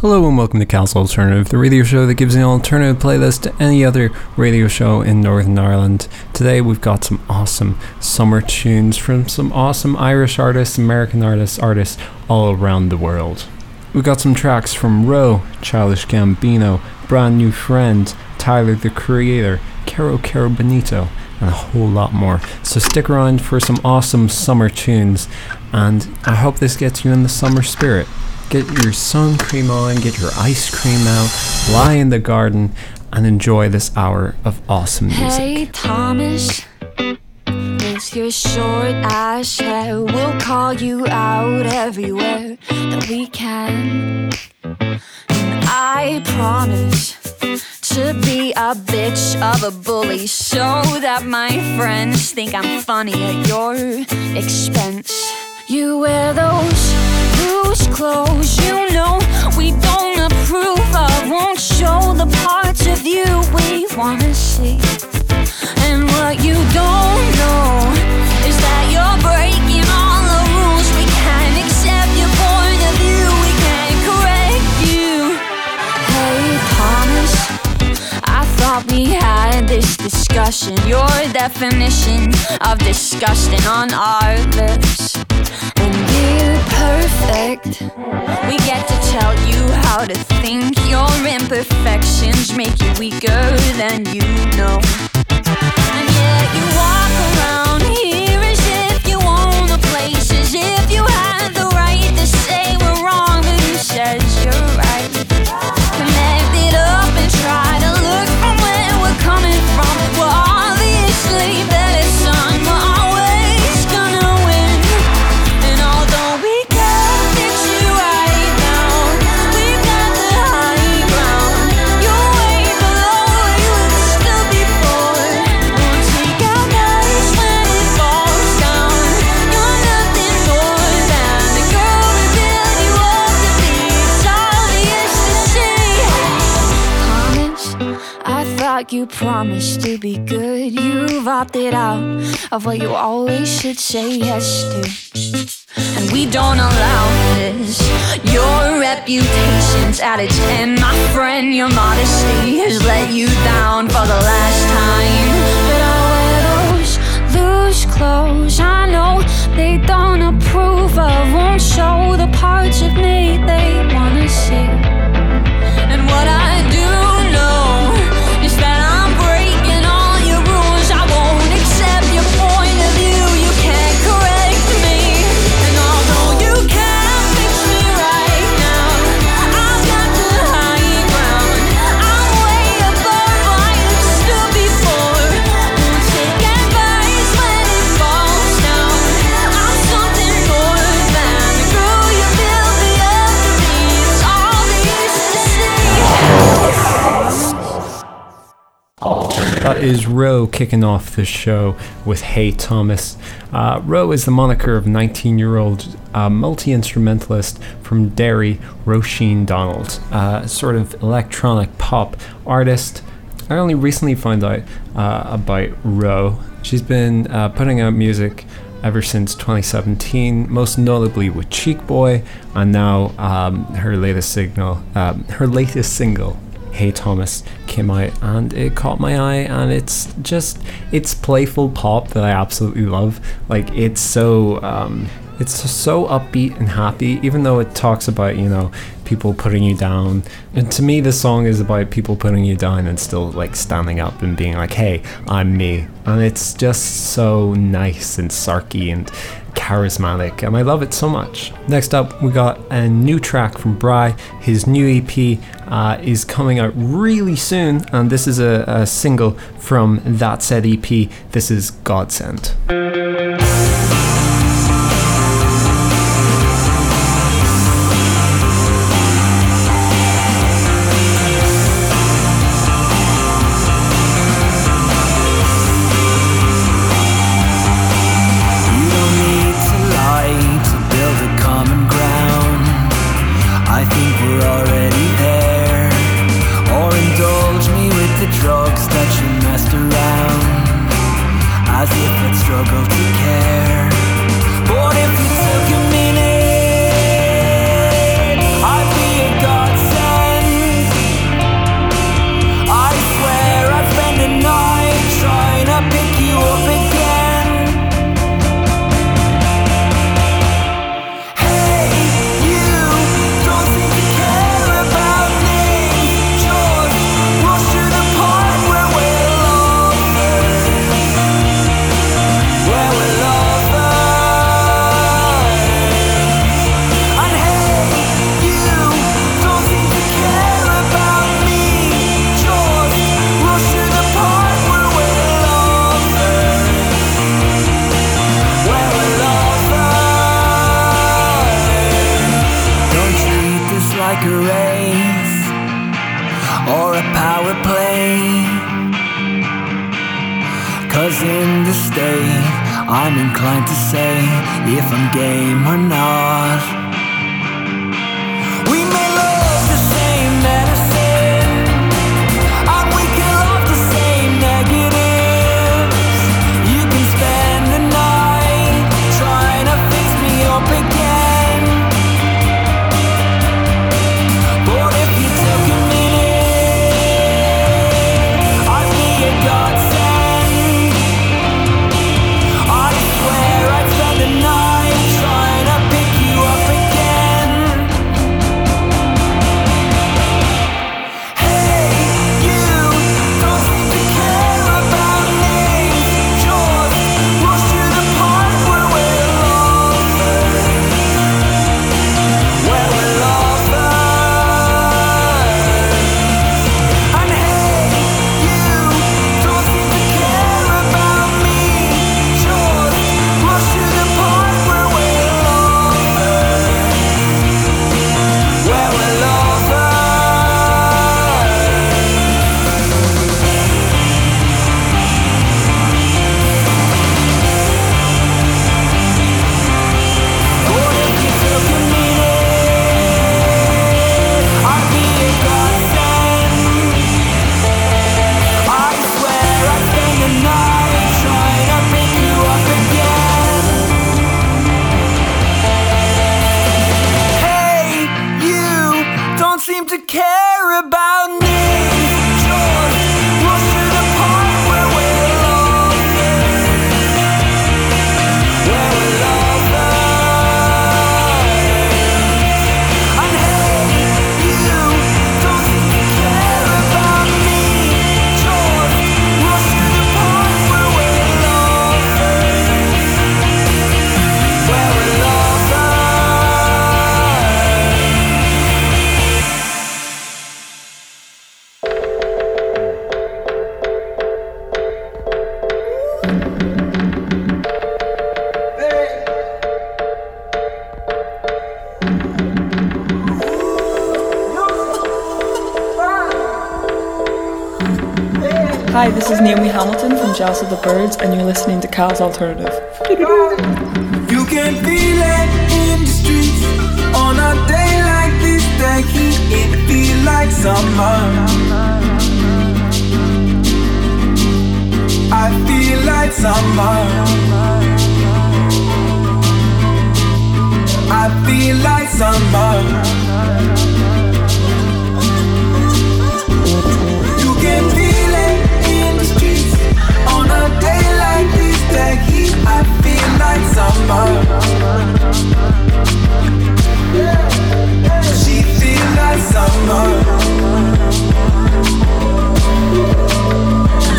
Hello and welcome to Cal's Alternative, the radio show that gives an alternative playlist to any other radio show in Northern Ireland. Today we've got some awesome summer tunes from some awesome Irish artists, American artists, artists all around the world. We've got some tracks from ROE, Childish Gambino, Brand New Friend, Tyler the Creator, Caro Caro Bonito, and a whole lot more. So stick around for some awesome summer tunes, and I hope this gets you in the summer spirit. Get your sun cream on, get your ice cream out, lie in the garden, and enjoy this hour of awesome music. Hey, Thomas. Your short ass hair, we'll call you out everywhere that we can. And I promise to be a bitch of a bully so that my friends think I'm funny at your expense. You wear those loose clothes you know we don't approve of won't show the parts of you we wanna see and what you don't know is that you're breaking We had this discussion your definition of disgusting on our lips And you're perfect. We get to tell you how to think. Your imperfections make you weaker than you know. And yet you walk around promised to be good. You've opted out of what you always should say yes to. And we don't allow this. Your reputation's at its end, my friend. Your modesty has let you down for the last time. But I wear those loose clothes. I know they don't approve of, won't show the parts of me they wanna see. That is ROE kicking off the show with Hey Thomas. Uh, ROE is the moniker of 19 year old uh, multi instrumentalist from Derry, Roisin Donald, uh, sort of electronic pop artist. I only recently found out uh, about ROE. She's been uh, putting out music ever since 2017, most notably with Cheek Boy, and now um, her latest signal, um, her latest single, Hey Thomas came out and it caught my eye and it's just it's playful pop that I absolutely love. Like it's so um it's so upbeat and happy even though it talks about, you know, people putting you down. And to me this song is about people putting you down and still like standing up and being like, "Hey, I'm me." And it's just so nice and sarky and charismatic and I love it so much. Next up, we got a new track from Bry. His new EP uh, is coming out really soon, and this is a, a single from that said EP. This is Godsend. Race or a power play. Cause in the state, I'm inclined to say if I'm game or not. House of the Birds, and you're listening to Cal's Alternative. You can feel it in the streets on a day like this. The heat, it feel like summer. I feel like summer. I feel like summer. I feel like summer. She feel like summer.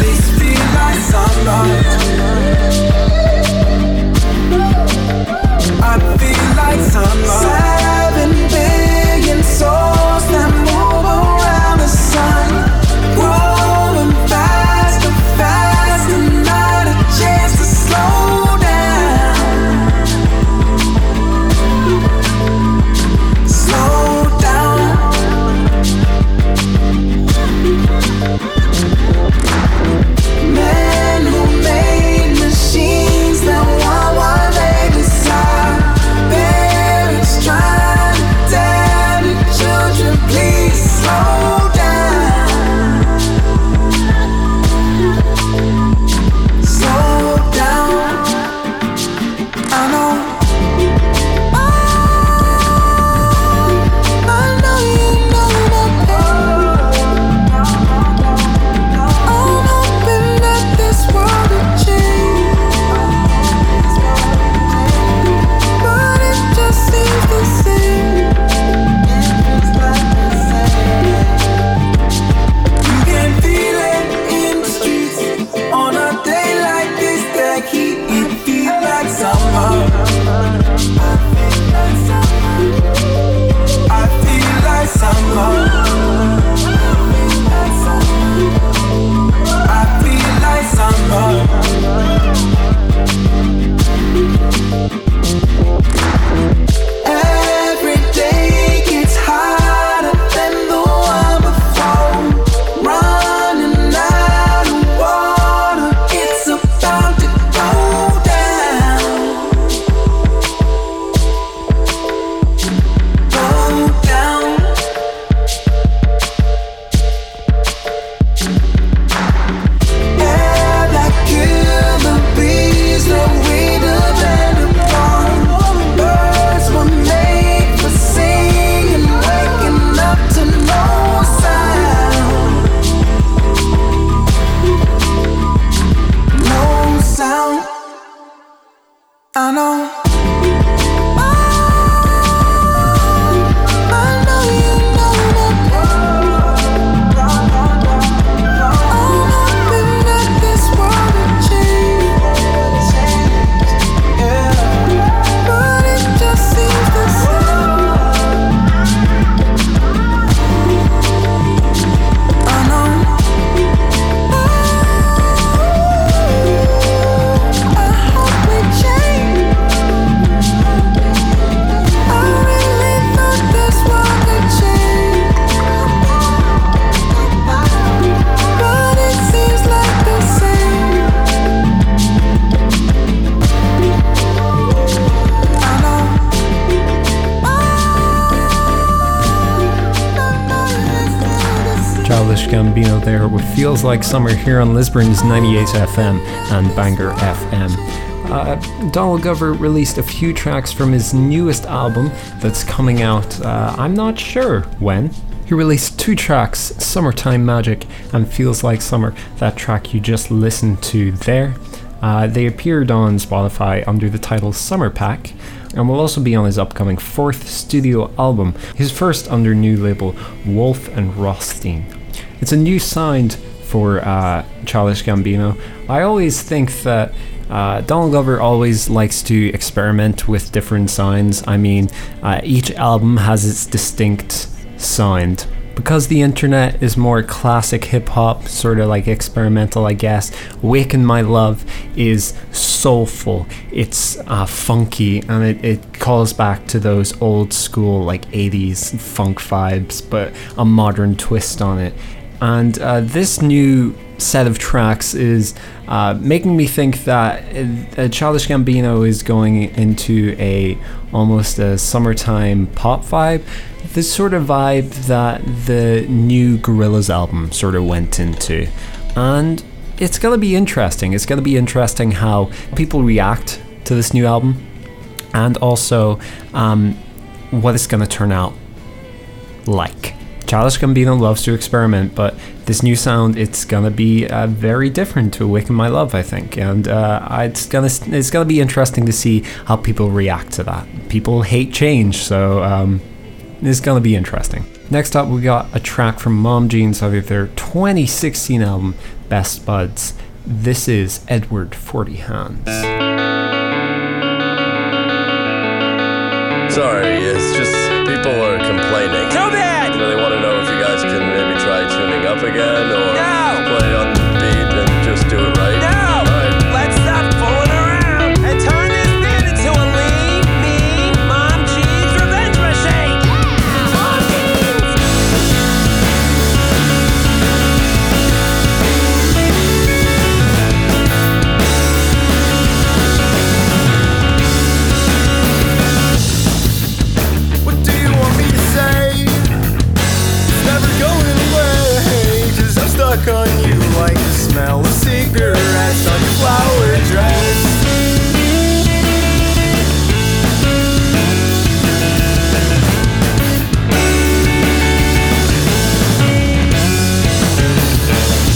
This feel like summer. I feel like summer. Feels Like Summer here on Lisburn's 98 FM and Bangor FM. Uh, Donald Glover released a few tracks from his newest album that's coming out, uh, I'm not sure when. He released two tracks, Summertime Magic and Feels Like Summer, that track you just listened to there. Uh, they appeared on Spotify under the title Summer Pack and will also be on his upcoming fourth studio album, his first under new label Wolf and Rothstein. It's a new sound for uh, Childish Gambino. I always think that uh, Donald Glover always likes to experiment with different sounds. I mean, uh, each album has its distinct sound because the internet is more classic hip hop, sort of like experimental, I guess, Waken My Love is soulful, it's uh, funky, and it, it calls back to those old school, like 80s funk vibes, but a modern twist on it. And uh, this new set of tracks is uh, making me think that uh, Childish Gambino is going into a almost a summertime pop vibe This sort of vibe that the new Gorillaz album sort of went into. And it's to be interesting. It's to be interesting how people react to this new album and also um, what it's to turn out like. Childish Gambino loves to experiment, but this new sound it's gonna be uh, very different to "Awaken My Love," I think, and uh, it's gonna it's gonna be interesting to see how people react to that. People hate change, so um, it's going to be interesting. Next up, we got a track from Mom Jeans of their 2016 album, Best Buds. This is Edward Forty Hands. Sorry, it's just people are complaining. Too bad! They want to know if you guys can maybe try tuning up again or No! play on dress.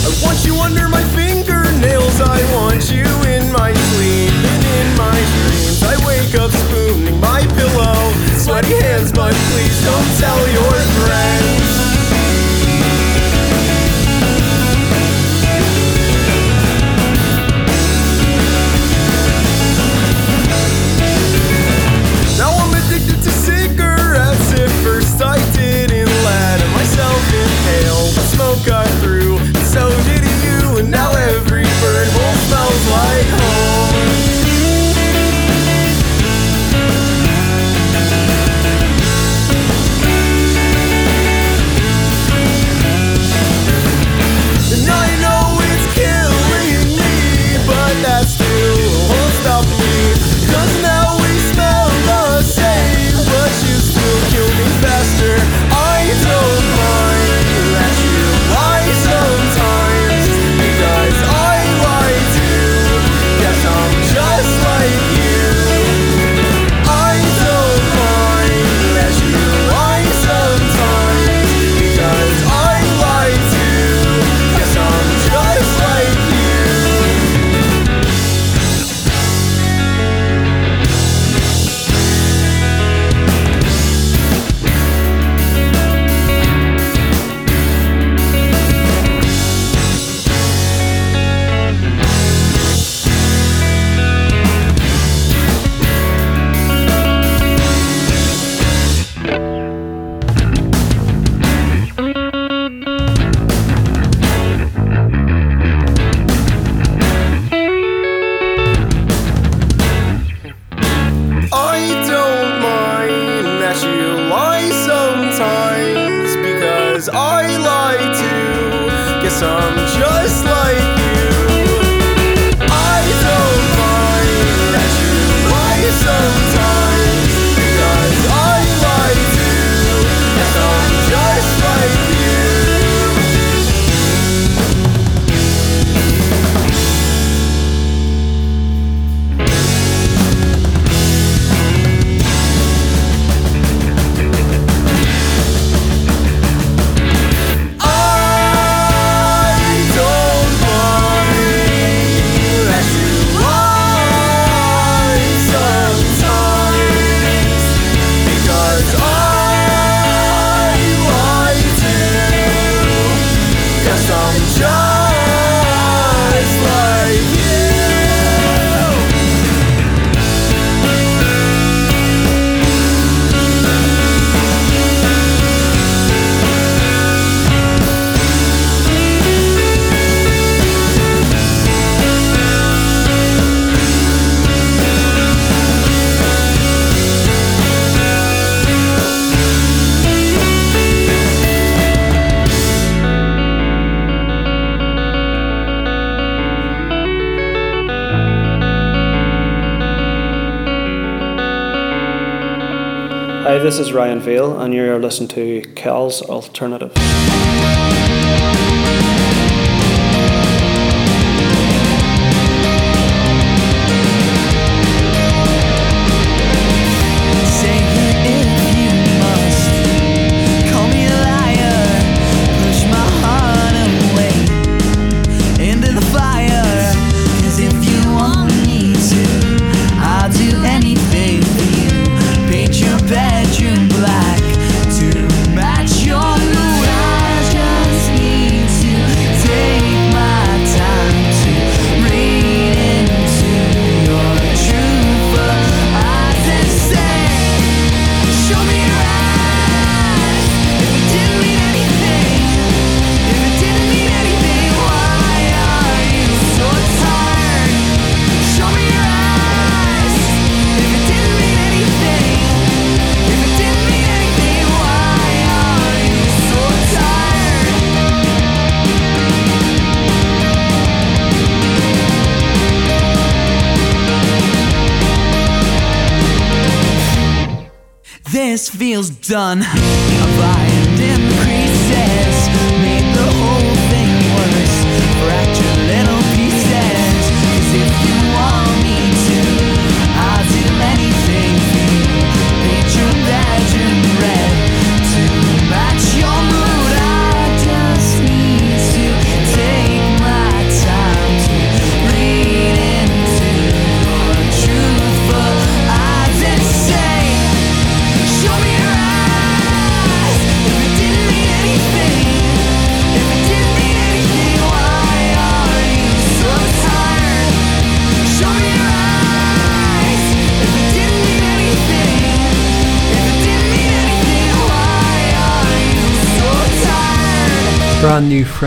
I want you under my fingernails. I want you in my sleep and in my dreams. I wake up spooning my pillow. Sweaty hands, but please don't tell your this is Ryan Veal, and you're listening to Cal's Alternative. Done.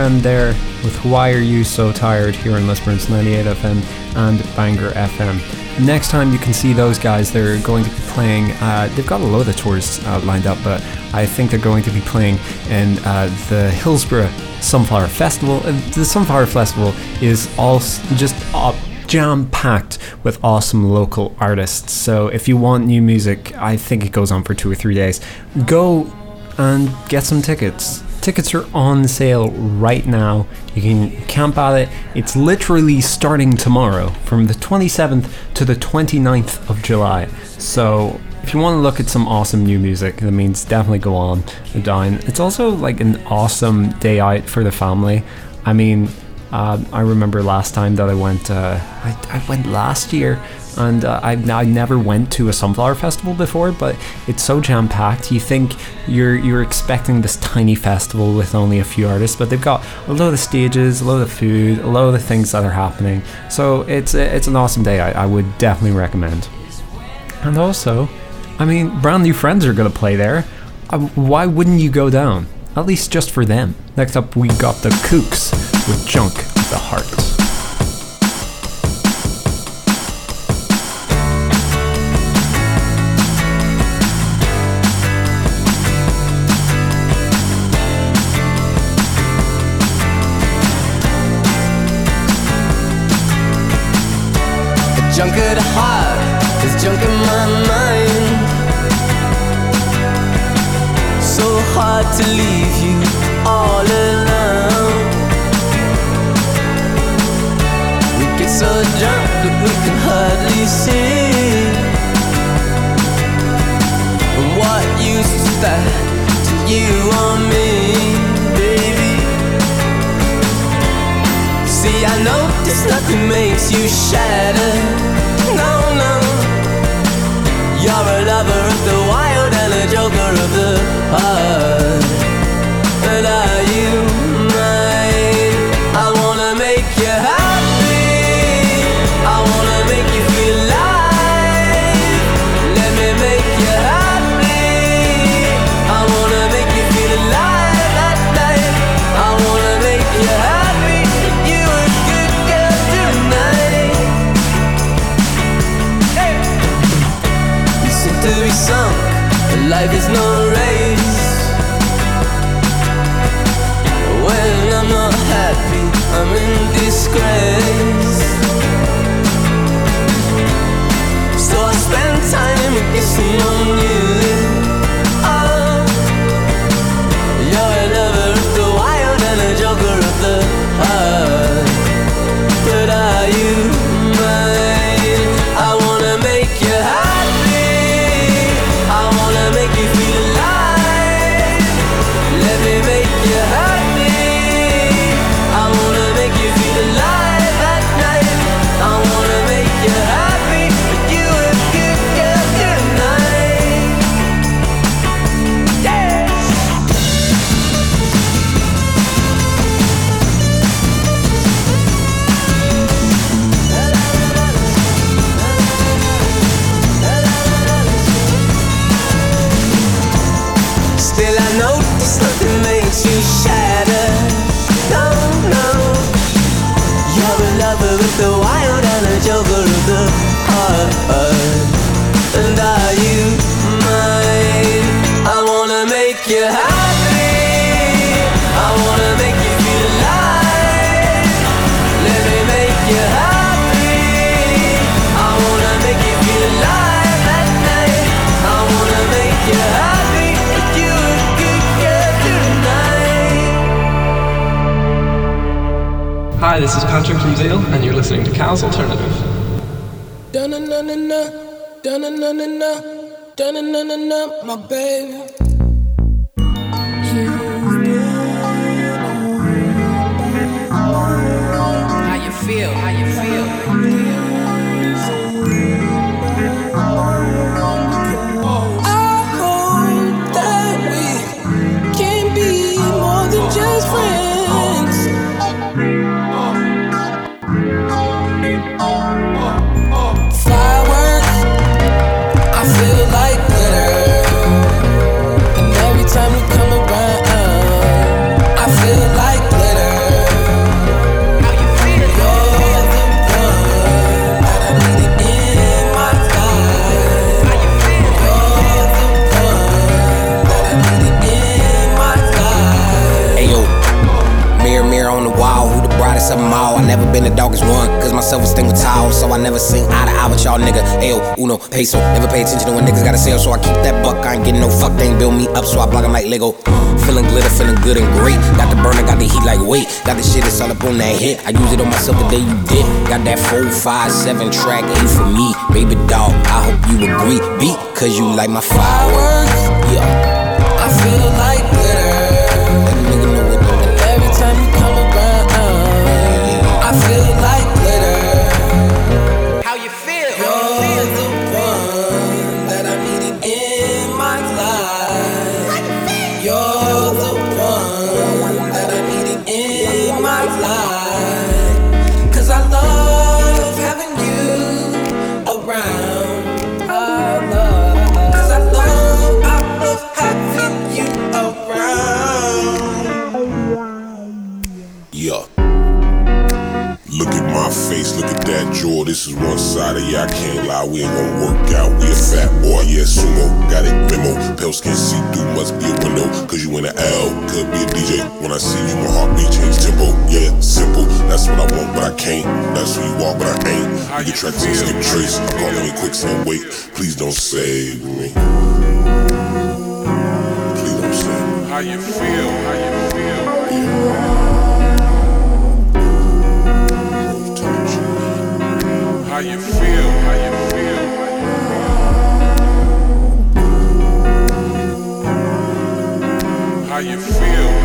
There with Why Are You So Tired here on Lisburn's 98 FM and Bangor FM. Next time you can see those guys, they're going to be playing, uh, they've got a load of tours uh, lined up, but I think they're going to be playing in uh, the Hillsborough Sunflower Festival. The Sunflower Festival is all just uh, jam packed with awesome local artists. So if you want new music, I think it goes on for two or three days. Go and get some tickets. Tickets are on sale right now. You can camp at it. It's literally starting tomorrow from the 27th to the 29th of July. So if you want to look at some awesome new music, that means definitely go on and dine. It's also like an awesome day out for the family. I mean, uh, I remember last time that I went. Uh, I, I went last year, and uh, I, I never went to a sunflower festival before. But it's so jam packed. You think you're you're expecting this tiny festival with only a few artists, but they've got a load of stages, a load of food, a load of things that are happening. So it's it's an awesome day. I, I would definitely recommend. And also, I mean, brand new friends are gonna play there. Uh, why wouldn't you go down? At least just for them. Next up, we got the Kooks with Junk the Heart. Junk at heart is junk in my mind. So hard to leave you all alone. We get so drunk that we can hardly see. And what use is that to you or me, baby? See, I know this nothing makes you shatter. No, no. You're a lover of the Life is no Hi, this is Patrick from Zeal, and you're listening to Cal's Alternative. Dun-na-na-na-na, dun-na-na-na-na, dun-na-na-na-na, my baby. Been the doggiest one, cause my self esteem was tall, so I never seen eye to eye with y'all nigga. Ayo, uno, peso, never pay attention to when niggas gotta sell, so I keep that buck. I ain't getting no fuck, they ain't build me up, so I block block 'em like Lego. Feeling glitter, feeling good and great. Got the burner, got the heat like weight. Got the shit that's all up on that hit. I use it on myself the day you did. Got that 4, 5, 7 track, A for me. Baby dog, I hope you agree. Beat, cause you like my fireworks. Yeah. I feel like This is one side of yeah, I can't lie. We ain't gonna work out. We a fat boy, yeah, sumo. Got it, memo. Pale skin see through, must be a window. Cause you in the L, could be a DJ. When I see you, my heartbeat change tempo. Yeah, simple. That's what I want, but I can't. That's who you are, but I ain't. You get tracked and skip trace. I'm calling me quicksand. Wait, please don't save me. Please don't save me. How you feel? How you feel? You feel?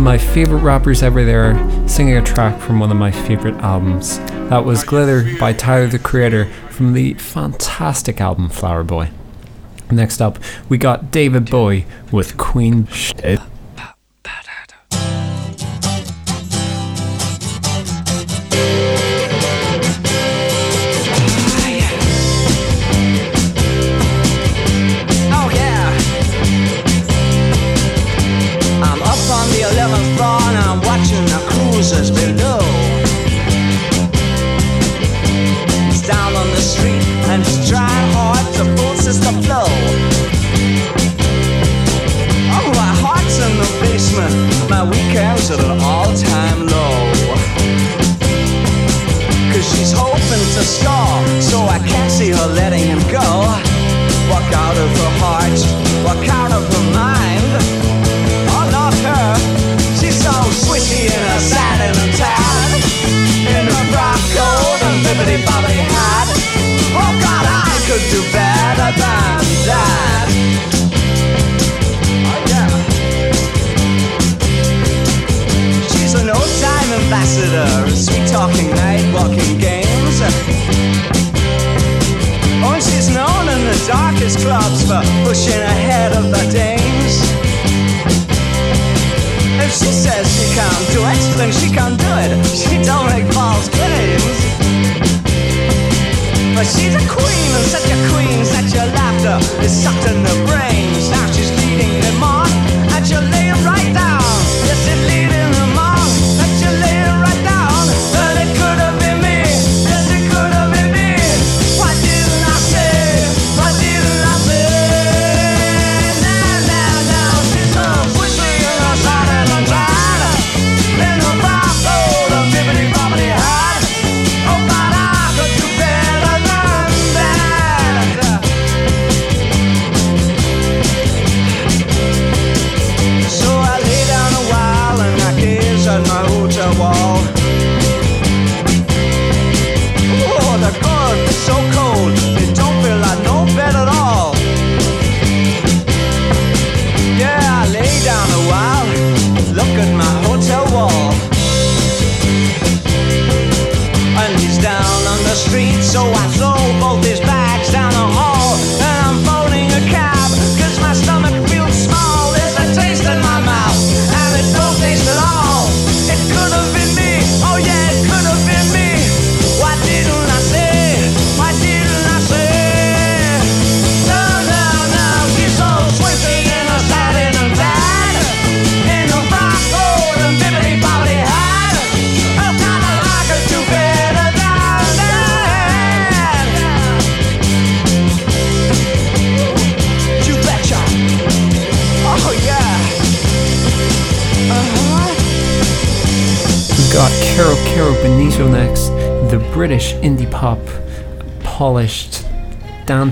Of my favorite rappers ever there, singing a track from one of my favorite albums. That was Glitter by Tyler the Creator from the fantastic album Flower Boy. Next up, we got David Bowie with Queen Shit.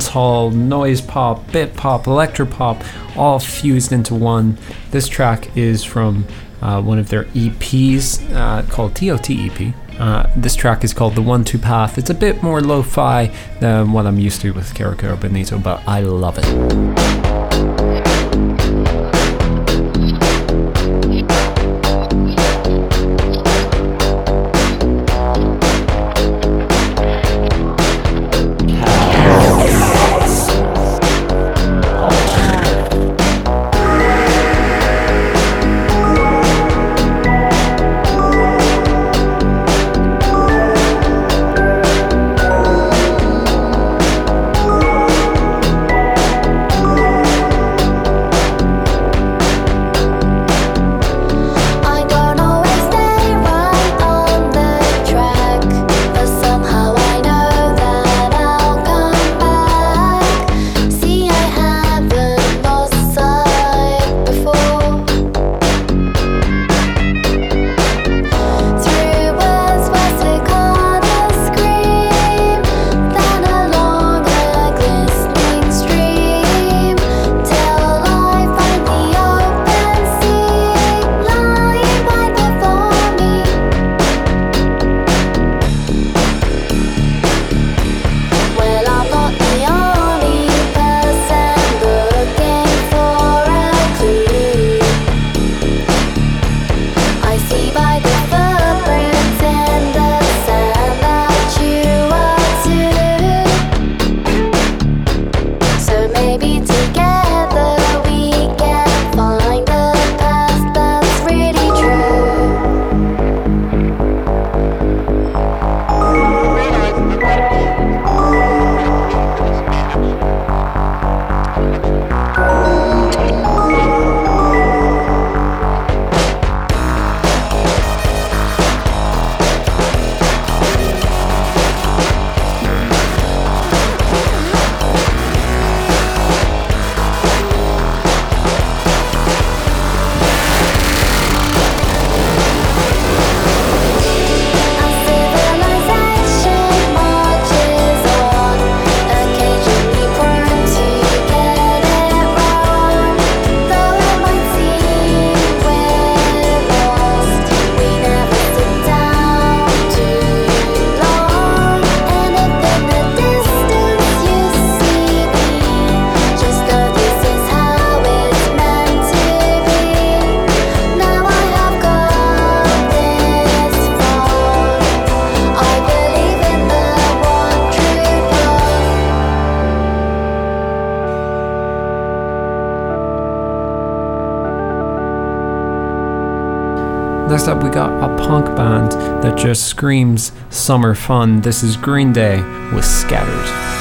dance hall, noise pop, bit pop, electropop, all fused into one. This track is from uh, one of their EPs uh, called TOTEP. Uh, this track is called The One True Path. It's a bit more lo fi than what I'm used to with Kero Kero Bonito, but I love it. Screams summer fun. This is Green Day with Scattered.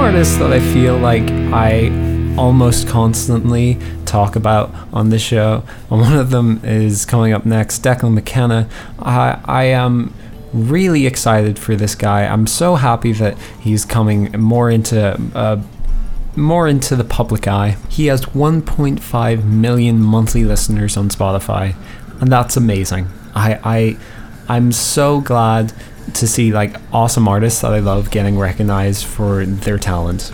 Artists that I feel like I almost constantly talk about on this show, and one of them is coming up next, Declan McKenna. I, I am really excited for this guy. I'm so happy that he's coming more into uh, more into the public eye. He has 1.5 million monthly listeners on Spotify, and that's amazing. I I I'm so glad to see like awesome artists that I love getting recognized for their talent.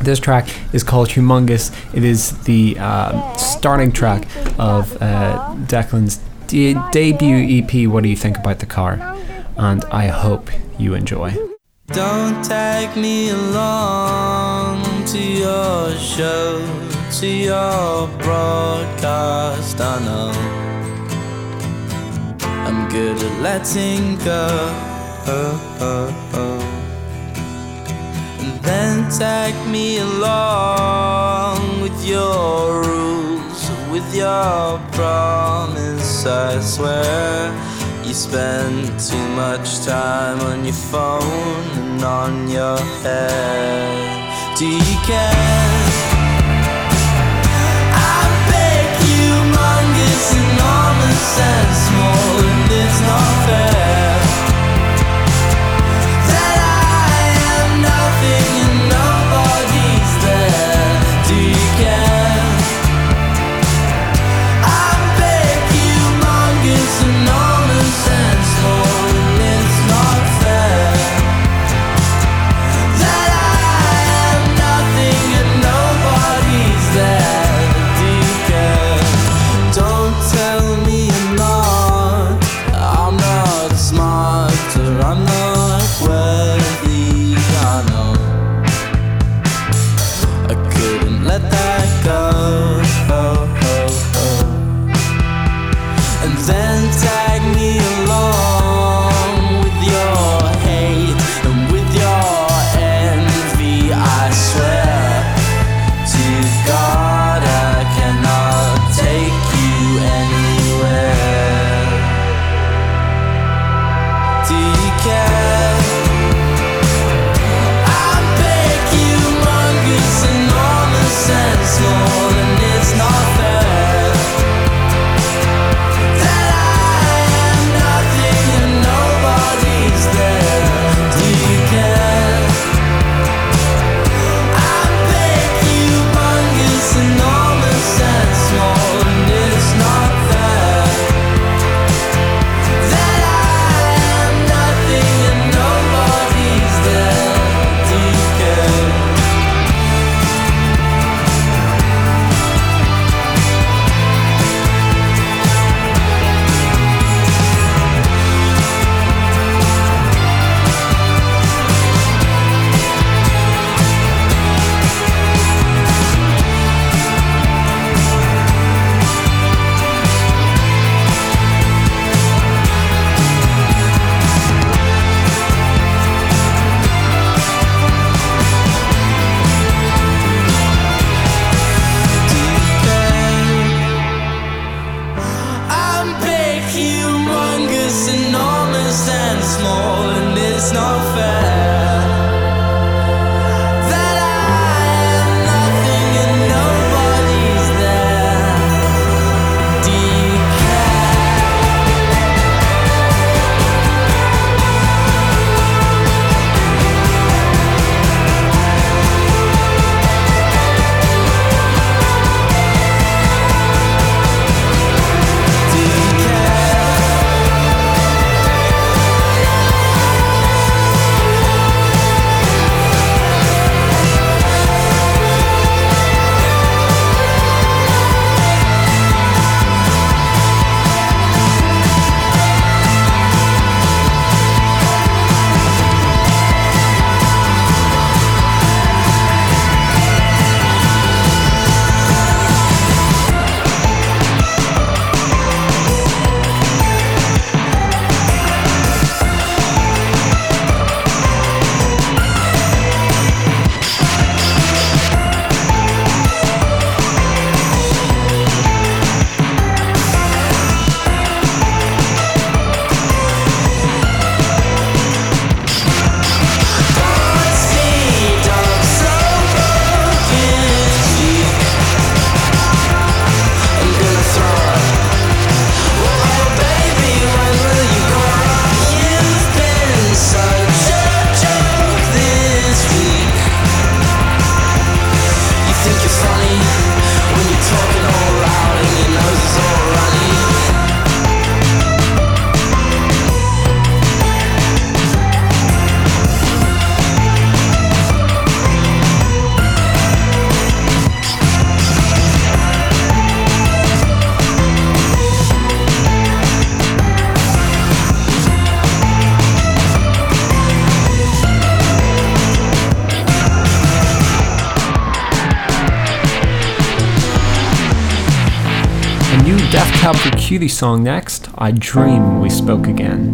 This track is called Humongous. It is the uh, starting track of uh, Declan's de- debut EP. What do you think about the car? And I hope you enjoy. Don't take me along to your show, to your broadcast. I know I'm good at letting go. And then take me along with your rules, with your promise. I swear you spend too much time on your phone and on your head. Do you care? I'm big, humongous, enormous, and small, and it's not fair. time. Song next. I dream we spoke again.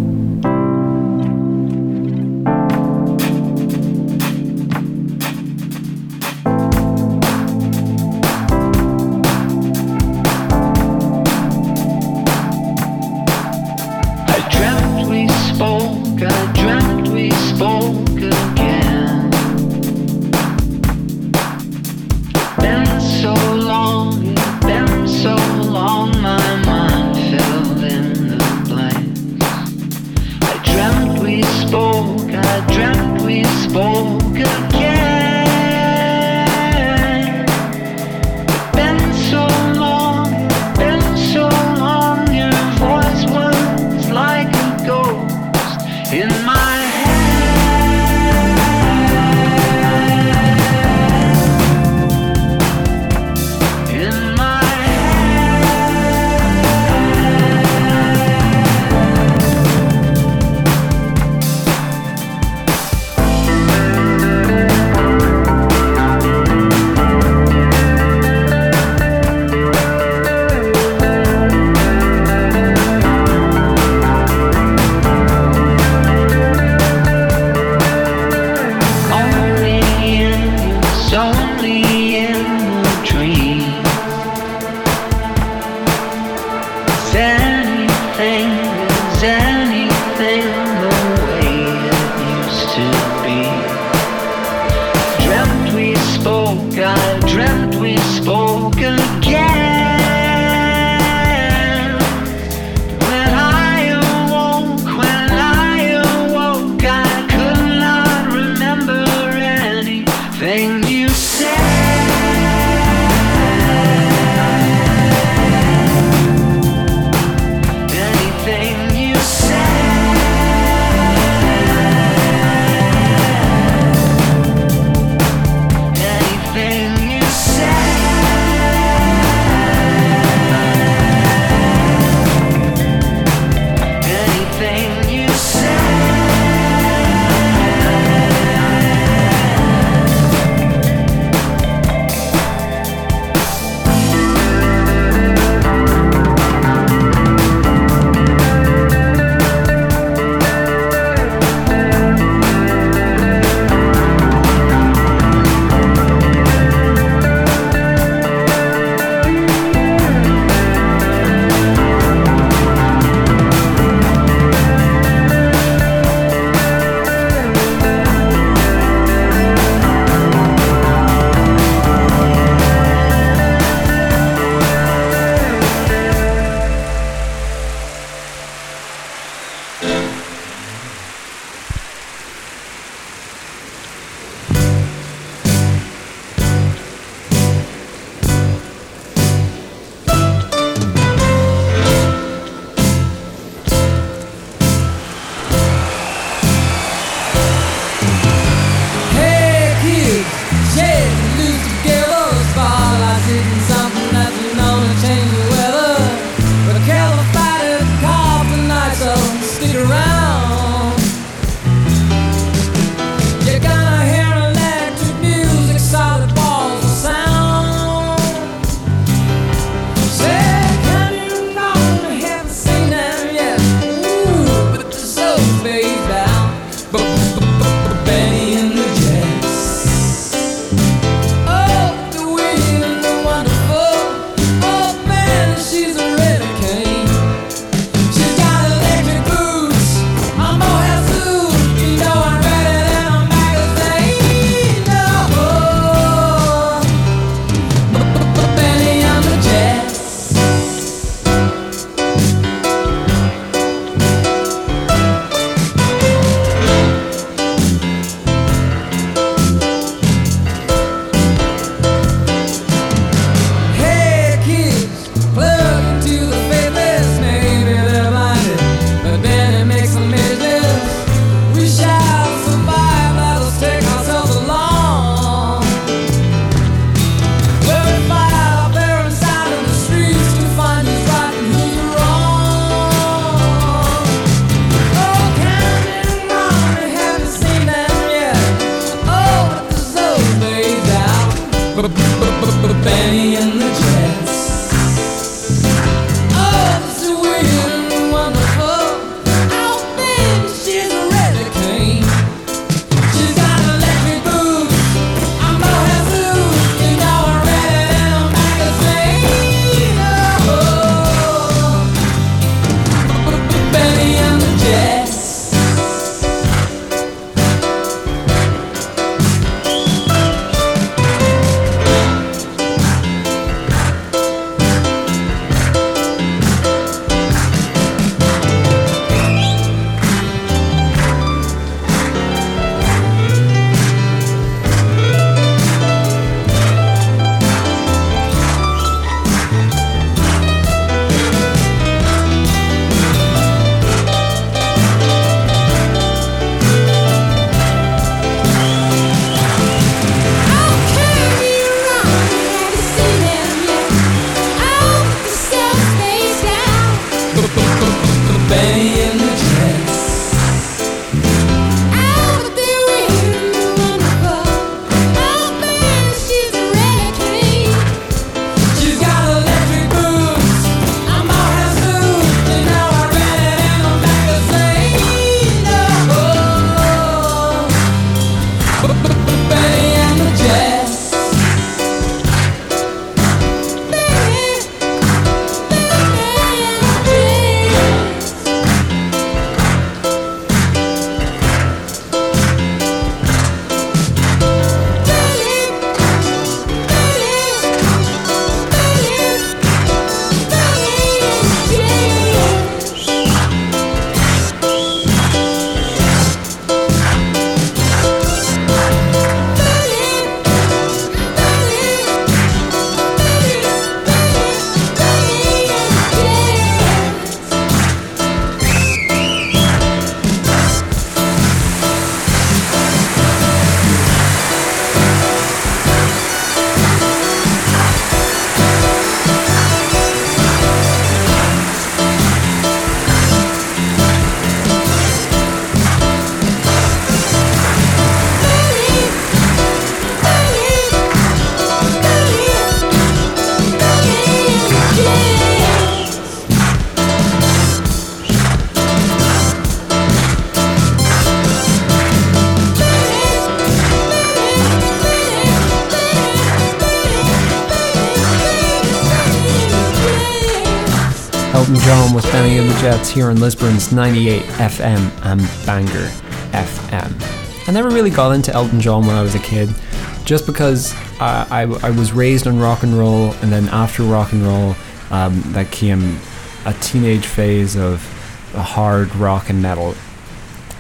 Elton John with Benny and the Jets here in Lisburn's 98 FM and Bangor FM. I never really got into Elton John when I was a kid, just because I, I, I was raised on rock and roll, and then after rock and roll, um, that came a teenage phase of hard rock and metal.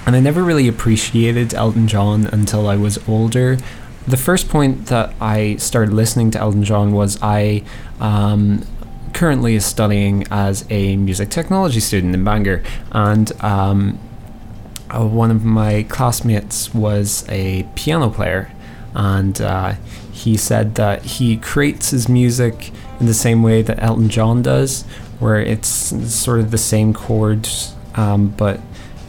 And I never really appreciated Elton John until I was older. The first point that I started listening to Elton John was I um, currently is studying as a music technology student in Bangor, and um, uh, one of my classmates was a piano player, and uh, he said that he creates his music in the same way that Elton John does, where it's sort of the same chords, um, but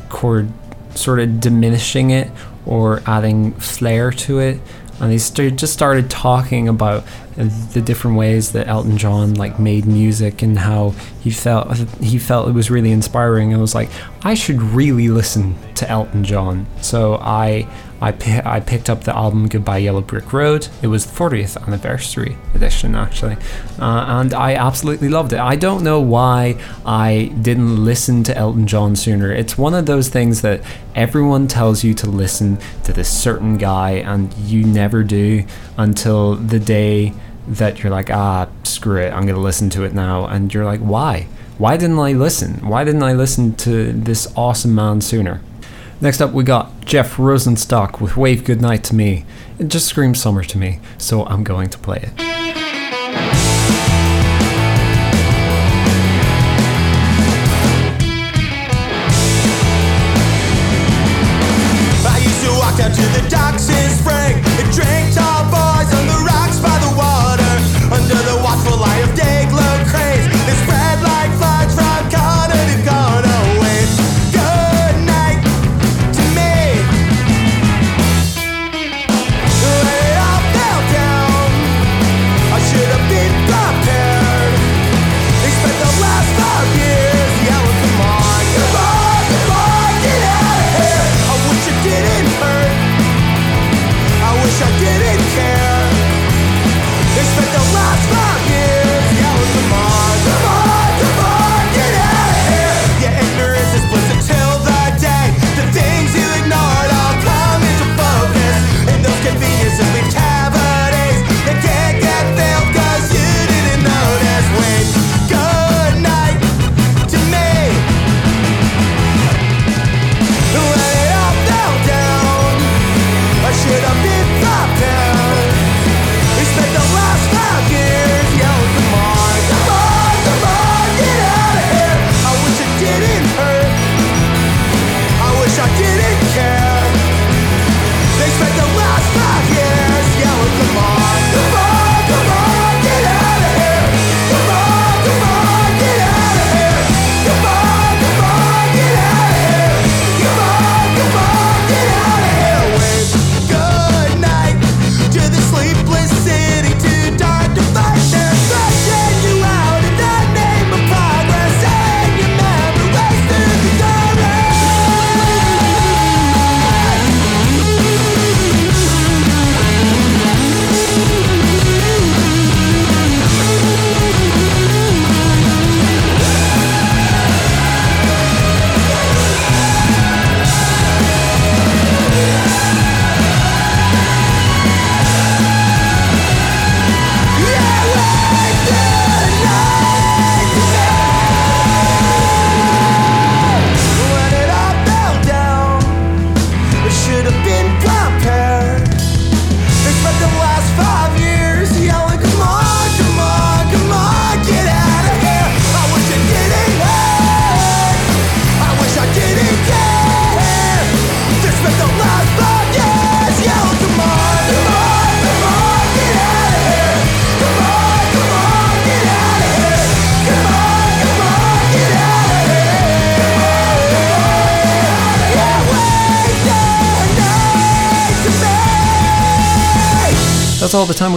chord sort of diminishing it or adding flair to it. And he st- just started talking about the different ways that Elton John like made music and how he felt he felt it was really inspiring. I was like, I should really listen to Elton John. So I I, pi- I picked up the album Goodbye Yellow Brick Road. It was the 40th anniversary edition, actually. Uh, and I absolutely loved it. I don't know why I didn't listen to Elton John sooner. It's one of those things that everyone tells you to listen to this certain guy, and you never do until the day that you're like, ah, screw it, I'm going to listen to it now. And you're like, why? Why didn't I listen? Why didn't I listen to this awesome man sooner? Next up, we got Jeff Rosenstock with Wave Goodnight to Me. It just screams summer to me, so I'm going to play it. To the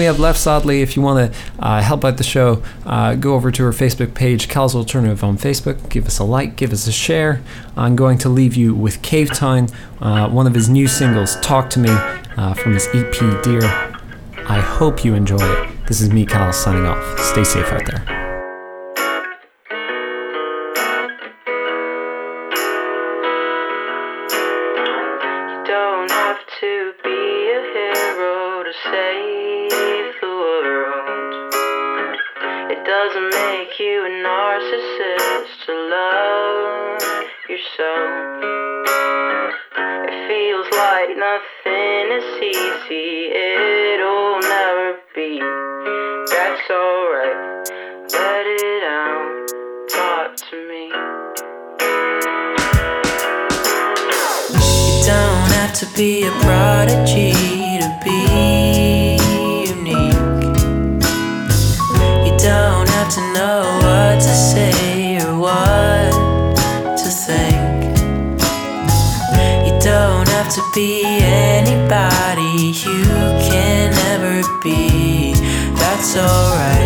we have left, sadly. If you want to uh, help out the show, uh, go over to our Facebook page, Cal's Alternative on Facebook. Give us a like, give us a share. I'm going to leave you with Cavetown, uh, one of his new singles, Talk to Me, uh, from his EP, Dear. I hope you enjoy it. This is me, Cal, signing off. Stay safe out there. Alright,